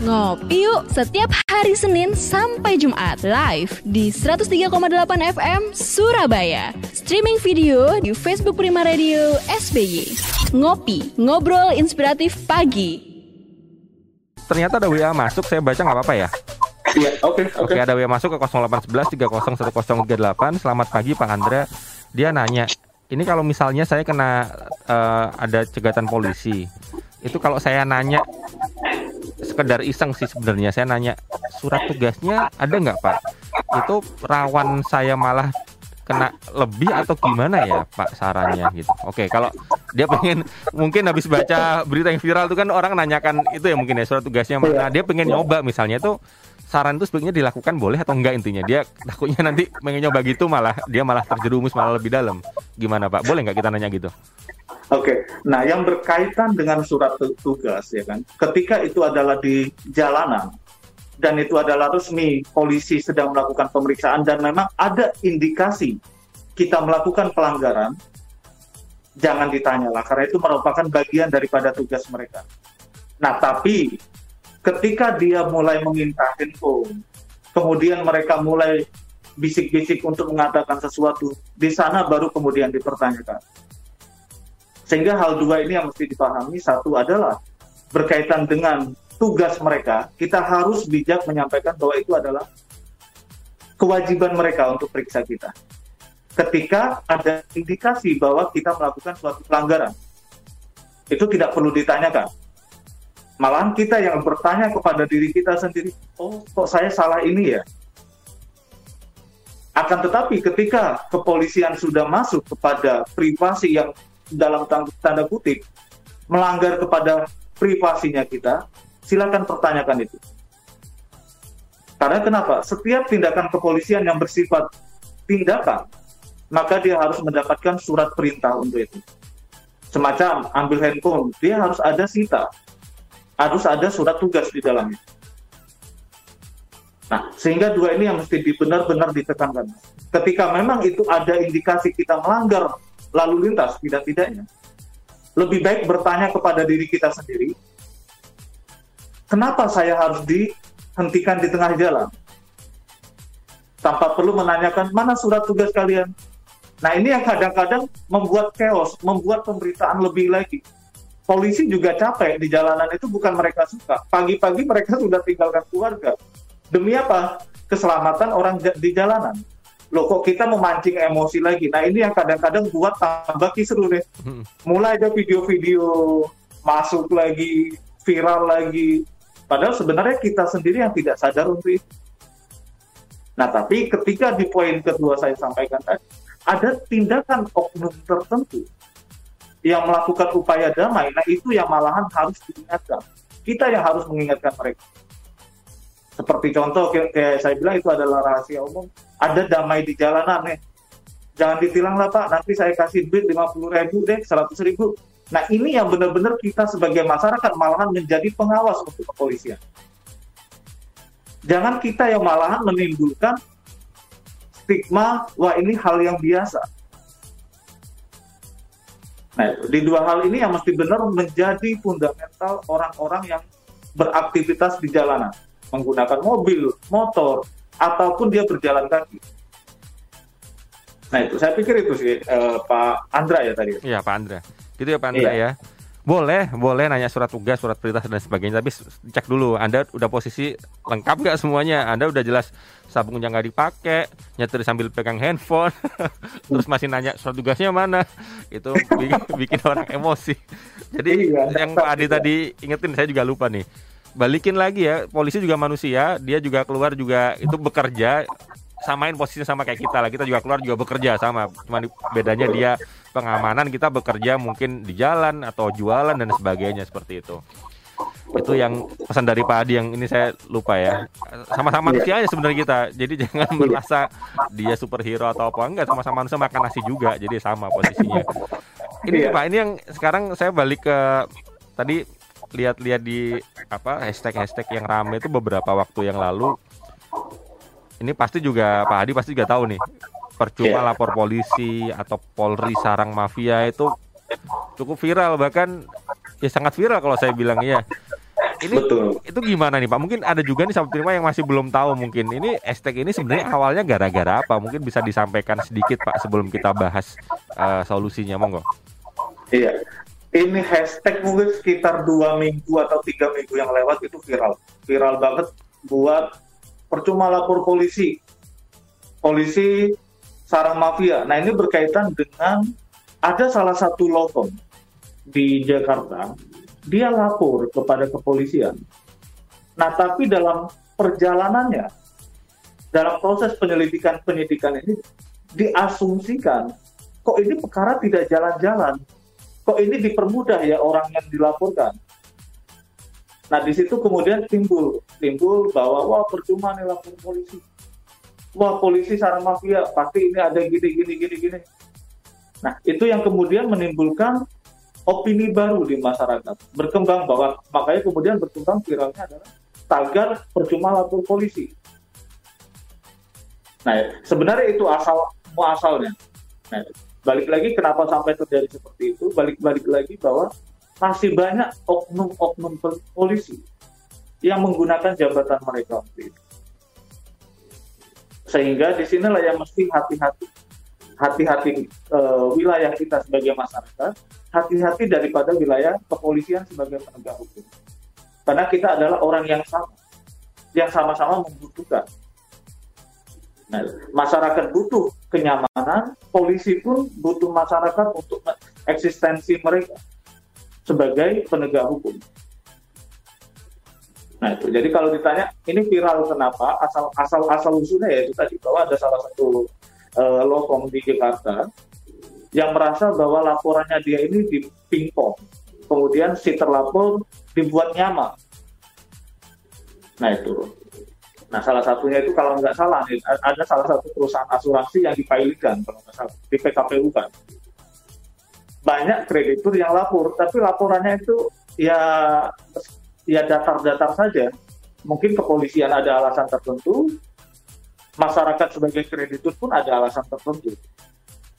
Ngopi yuk setiap hari Senin sampai Jumat live di 103,8 FM Surabaya. Streaming video di Facebook Prima Radio SBY. Ngopi, ngobrol inspiratif pagi. Ternyata ada WA masuk, saya baca nggak apa-apa ya? Iya, oke, oke. Oke, ada WA masuk ke 0811 301038. Selamat pagi Pak Andra. Dia nanya, ini kalau misalnya saya kena eh, ada cegatan polisi, itu kalau saya nanya sekedar iseng sih sebenarnya saya nanya surat tugasnya ada nggak Pak? Itu rawan saya malah kena lebih atau gimana ya Pak sarannya gitu. Oke, kalau dia pengen mungkin habis baca berita yang viral itu kan orang nanyakan itu ya mungkin ya surat tugasnya mana. Dia pengen nyoba misalnya itu saran itu sebaiknya dilakukan boleh atau enggak intinya. Dia takutnya nanti pengen nyoba gitu malah dia malah terjerumus malah lebih dalam. Gimana Pak? Boleh nggak kita nanya gitu? Oke, nah yang berkaitan dengan surat tu- tugas ya kan, ketika itu adalah di jalanan dan itu adalah resmi polisi sedang melakukan pemeriksaan dan memang ada indikasi kita melakukan pelanggaran, jangan ditanyalah karena itu merupakan bagian daripada tugas mereka. Nah, tapi ketika dia mulai meminta handphone, kemudian mereka mulai bisik-bisik untuk mengatakan sesuatu, di sana baru kemudian dipertanyakan. Sehingga hal dua ini yang mesti dipahami, satu adalah berkaitan dengan tugas mereka, kita harus bijak menyampaikan bahwa itu adalah kewajiban mereka untuk periksa kita. Ketika ada indikasi bahwa kita melakukan suatu pelanggaran, itu tidak perlu ditanyakan. Malahan kita yang bertanya kepada diri kita sendiri, oh kok saya salah ini ya? Akan tetapi ketika kepolisian sudah masuk kepada privasi yang dalam tanda kutip melanggar kepada privasinya kita, silakan pertanyakan itu. Karena kenapa? Setiap tindakan kepolisian yang bersifat tindakan, maka dia harus mendapatkan surat perintah untuk itu. Semacam ambil handphone, dia harus ada sita, harus ada surat tugas di dalamnya. Nah, sehingga dua ini yang mesti benar-benar ditekankan. Ketika memang itu ada indikasi kita melanggar lalu lintas, tidak-tidaknya, lebih baik bertanya kepada diri kita sendiri, kenapa saya harus dihentikan di tengah jalan? Tanpa perlu menanyakan, mana surat tugas kalian? Nah, ini yang kadang-kadang membuat chaos, membuat pemberitaan lebih lagi. Polisi juga capek di jalanan itu bukan mereka suka. Pagi-pagi mereka sudah tinggalkan keluarga. Demi apa? Keselamatan orang di jalanan. Loh kok kita memancing emosi lagi? Nah ini yang kadang-kadang buat tambah kisru nih. Hmm. Mulai ada video-video masuk lagi, viral lagi. Padahal sebenarnya kita sendiri yang tidak sadar untuk itu. Nah tapi ketika di poin kedua saya sampaikan tadi, ada tindakan oknum tertentu yang melakukan upaya damai, nah itu yang malahan harus diingatkan. Kita yang harus mengingatkan mereka. Seperti contoh kayak, kayak saya bilang itu adalah rahasia umum. Ada damai di jalanan nih. Jangan ditilang lah Pak, nanti saya kasih duit 50 ribu deh, 100 ribu. Nah ini yang benar-benar kita sebagai masyarakat malahan menjadi pengawas untuk kepolisian. Jangan kita yang malahan menimbulkan stigma, wah ini hal yang biasa. Nah, di dua hal ini yang mesti benar menjadi fundamental orang-orang yang beraktivitas di jalanan, menggunakan mobil, motor, ataupun dia berjalan kaki. Nah itu, saya pikir itu sih eh, Pak Andra ya tadi. Iya Pak Andra. Gitu ya Pak Andra Iya. ya. Boleh, boleh nanya surat tugas, surat perintah dan sebagainya. Tapi cek dulu, Anda udah posisi lengkap nggak semuanya? Anda udah jelas sabungnya nggak dipakai, nyetir sambil pegang handphone, terus masih nanya surat tugasnya mana? Itu bikin, bikin orang emosi. Jadi Iya. yang Pak Adi tadi ingetin, saya juga lupa nih. Balikin lagi ya, polisi juga manusia, dia juga keluar juga itu bekerja, samain posisinya sama kayak kita lah. Kita juga keluar juga bekerja sama. Cuma bedanya dia pengamanan kita bekerja mungkin di jalan atau jualan dan sebagainya seperti itu. Itu yang pesan dari Pak Adi yang ini saya lupa ya. Sama-sama manusia aja sebenarnya kita. Jadi jangan merasa dia superhero atau apa enggak sama-sama manusia makan nasi juga. Jadi sama posisinya. Ini Iya. Pak, ini yang sekarang saya balik ke tadi lihat-lihat di apa hashtag-hashtag yang rame itu beberapa waktu yang lalu ini pasti juga Pak Hadi pasti juga tahu nih percuma Iya. lapor polisi atau Polri sarang mafia itu cukup viral bahkan ya sangat viral kalau saya bilang ya ini Betul. itu gimana nih Pak? Mungkin ada juga nih sahabat terima yang masih belum tahu mungkin ini hashtag ini sebenarnya awalnya gara-gara apa? Mungkin bisa disampaikan sedikit Pak sebelum kita bahas uh, solusinya, monggo. Iya, ini hashtag mungkin sekitar dua minggu atau tiga minggu yang lewat itu viral, viral banget buat percuma lapor polisi, polisi sarang mafia. Nah ini berkaitan dengan ada salah satu lokom di Jakarta dia lapor kepada kepolisian. Nah, tapi dalam perjalanannya, dalam proses penyelidikan penyidikan ini diasumsikan kok ini perkara tidak jalan-jalan, kok ini dipermudah ya orang yang dilaporkan. Nah, di situ kemudian timbul timbul bahwa wah percuma nih lapor polisi. Wah, polisi sarang mafia, pasti ini ada gini gini gini gini. Nah, itu yang kemudian menimbulkan opini baru di masyarakat berkembang bahwa makanya kemudian berkembang viralnya adalah tagar percuma lapor polisi. Nah, sebenarnya itu asal muasalnya. Nah, balik lagi kenapa sampai terjadi seperti itu? Balik-balik lagi bahwa masih banyak oknum-oknum polisi yang menggunakan jabatan mereka Sehingga di sinilah yang mesti hati-hati hati-hati uh, wilayah kita sebagai masyarakat, hati-hati daripada wilayah kepolisian sebagai penegak hukum. Karena kita adalah orang yang sama, yang sama-sama membutuhkan. Nah, masyarakat butuh kenyamanan, polisi pun butuh masyarakat untuk eksistensi mereka sebagai penegak hukum. Nah itu, jadi kalau ditanya ini viral kenapa? Asal asal asal usulnya ya itu tadi bahwa ada salah satu uh, lokom di Jakarta yang merasa bahwa laporannya dia ini di pingpong. Kemudian si terlapor dibuat nyama. Nah itu. Nah salah satunya itu kalau nggak salah ada salah satu perusahaan asuransi yang dipailikan kalau nggak salah di PKPU kan. Banyak kreditur yang lapor, tapi laporannya itu ya ya datar-datar saja. Mungkin kepolisian ada alasan tertentu, masyarakat sebagai kreditur pun ada alasan tertentu.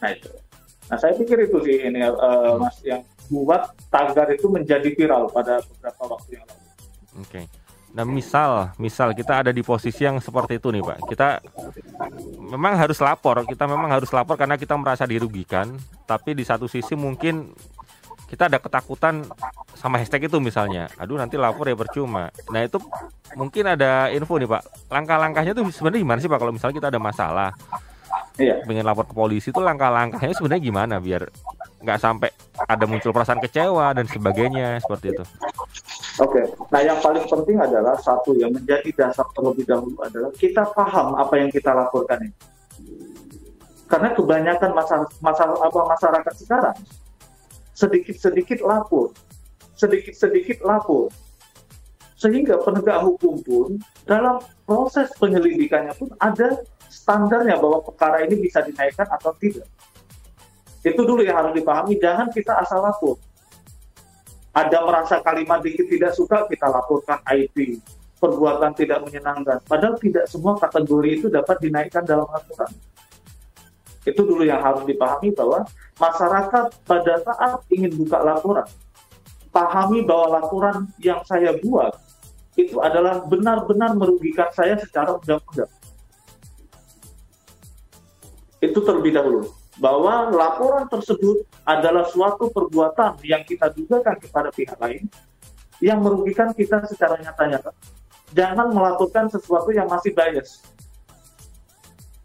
Nah itu. Nah saya pikir itu sih ini uh, mas yang buat tagar itu menjadi viral pada beberapa waktu yang lalu. Oke. Okay. Nah misal, misal kita ada di posisi yang seperti itu nih Pak, kita memang harus lapor, kita memang harus lapor karena kita merasa dirugikan, tapi di satu sisi mungkin kita ada ketakutan sama hashtag itu misalnya. Aduh nanti lapor ya percuma. Nah itu mungkin ada info nih pak. Langkah-langkahnya tuh sebenarnya gimana sih pak? Kalau misalnya kita ada masalah iya. pengen lapor ke polisi itu langkah-langkahnya sebenarnya gimana? Biar nggak sampai ada muncul perasaan kecewa dan sebagainya seperti itu Oke, nah yang paling penting adalah satu yang menjadi dasar terlebih dahulu adalah kita paham apa yang kita laporkan ini. Karena kebanyakan masalah, masalah apa masyarakat sekarang sedikit-sedikit lapor, sedikit-sedikit lapor. Sehingga penegak hukum pun dalam proses penyelidikannya pun ada standarnya bahwa perkara ini bisa dinaikkan atau tidak. Itu dulu yang harus dipahami, jangan kita asal lapor. Ada merasa kalimat dikit tidak suka, kita laporkan IP, perbuatan tidak menyenangkan. Padahal tidak semua kategori itu dapat dinaikkan dalam laporan. Itu dulu yang harus dipahami bahwa masyarakat pada saat ingin buka laporan, pahami bahwa laporan yang saya buat itu adalah benar-benar merugikan saya secara undang-undang. Itu terlebih dahulu. Bahwa laporan tersebut adalah suatu perbuatan yang kita dugakan kepada pihak lain yang merugikan kita secara nyata-nyata. Jangan melakukan sesuatu yang masih bias.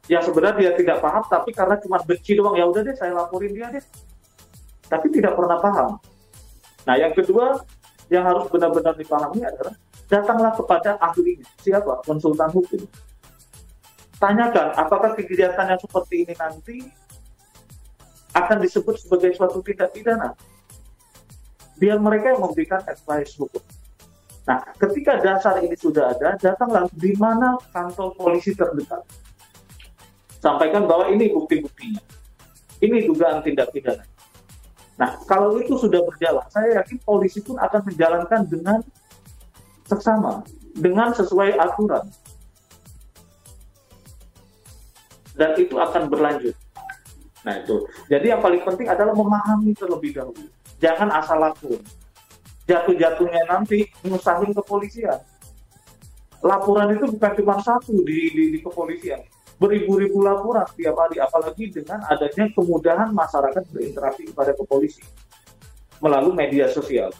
Yang sebenarnya dia tidak paham tapi karena cuma benci doang ya udah deh saya laporin dia deh. Tapi tidak pernah paham. Nah yang kedua yang harus benar-benar dipahami adalah datanglah kepada ahlinya. Siapa? Konsultan hukum. Tanyakan apakah kegiatan yang seperti ini nanti akan disebut sebagai suatu tindak pidana biar mereka yang memberikan advice hukum Nah, ketika dasar ini sudah ada, datanglah di mana kantor polisi terdekat sampaikan bahwa ini bukti-buktinya. Ini dugaan tindak pidana. Nah, kalau itu sudah berjalan, saya yakin polisi pun akan menjalankan dengan seksama, dengan sesuai aturan. Dan itu akan berlanjut. Nah, itu. Jadi yang paling penting adalah memahami terlebih dahulu. Jangan asal lapor. jatuh-jatuhnya nanti nyusahin kepolisian. Laporan itu bukan cuma satu di, di, di kepolisian, beribu-ribu laporan tiap hari, apalagi dengan adanya kemudahan masyarakat berinteraksi kepada kepolisi melalui media sosial.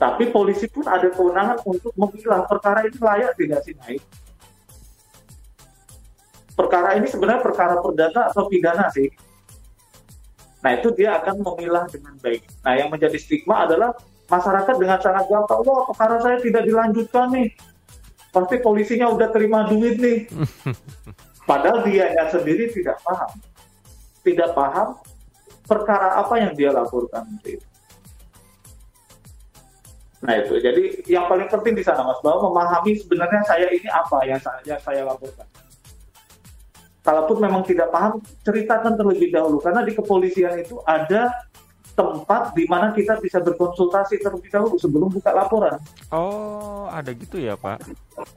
Tapi polisi pun ada kewenangan untuk memilah perkara ini layak tidak sih naik. Perkara ini sebenarnya perkara perdata atau pidana sih. Nah itu dia akan memilah dengan baik. Nah yang menjadi stigma adalah masyarakat dengan sangat gampang, wah perkara saya tidak dilanjutkan nih. Pasti polisinya udah terima duit nih. Padahal dia sendiri tidak paham. Tidak paham perkara apa yang dia laporkan. Nah itu, jadi yang paling penting di sana Mas bahwa memahami sebenarnya saya ini apa yang saya, saya laporkan. Kalaupun memang tidak paham, ceritakan terlebih dahulu karena di kepolisian itu ada tempat di mana kita bisa berkonsultasi terlebih dahulu sebelum buka laporan. Oh, ada gitu ya Pak?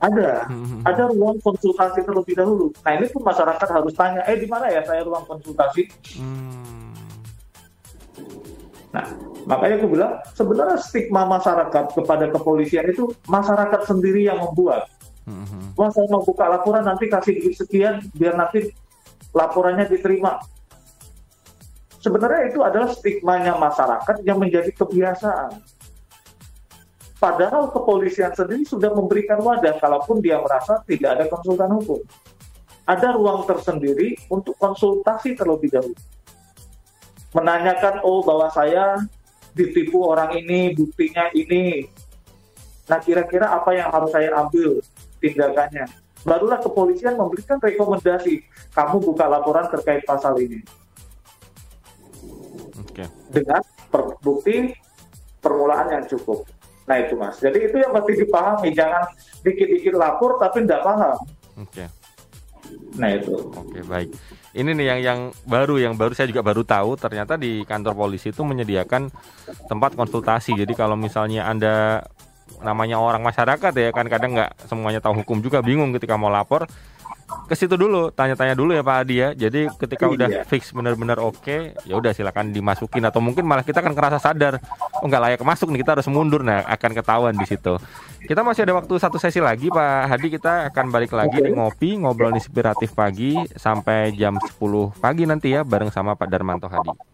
Ada, ada ruang konsultasi terlebih dahulu. Nah ini pun masyarakat harus tanya, eh di mana ya saya ruang konsultasi? Hmm Nah, makanya aku bilang sebenarnya stigma masyarakat kepada kepolisian itu masyarakat sendiri yang membuat. Mm-hmm. Wah saya mau buka laporan nanti kasih duit sekian biar nanti laporannya diterima. Sebenarnya itu adalah stigmanya masyarakat yang menjadi kebiasaan. Padahal kepolisian sendiri sudah memberikan wadah kalaupun dia merasa tidak ada konsultan hukum. Ada ruang tersendiri untuk konsultasi terlebih dahulu menanyakan oh bahwa saya ditipu orang ini buktinya ini nah kira-kira apa yang harus saya ambil tindakannya. Barulah kepolisian memberikan rekomendasi. Kamu buka laporan terkait pasal ini. Okay. dengan bukti permulaan yang cukup. Nah itu mas. Jadi itu yang mesti dipahami. Jangan dikit-dikit lapor tapi tidak paham. Okay. nah itu. Oke okay, baik. Ini nih yang yang baru yang baru saya juga baru tahu. Ternyata di kantor polisi itu menyediakan tempat konsultasi. Jadi kalau misalnya anda namanya orang masyarakat ya kan kadang nggak semuanya tahu hukum juga bingung ketika mau lapor ke situ dulu, tanya-tanya dulu ya Pak Adi ya. Jadi ketika udah iya. fix benar-benar oke, okay, ya udah silakan dimasukin atau mungkin malah kita kan kerasa sadar, oh nggak layak masuk nih kita harus mundur, nah akan ketahuan di situ. Kita masih ada waktu satu sesi lagi Pak Hadi, kita akan balik lagi okay. di ngopi ngobrol inspiratif pagi sampai jam 10 pagi nanti ya bareng sama Pak Darmanto Hadi.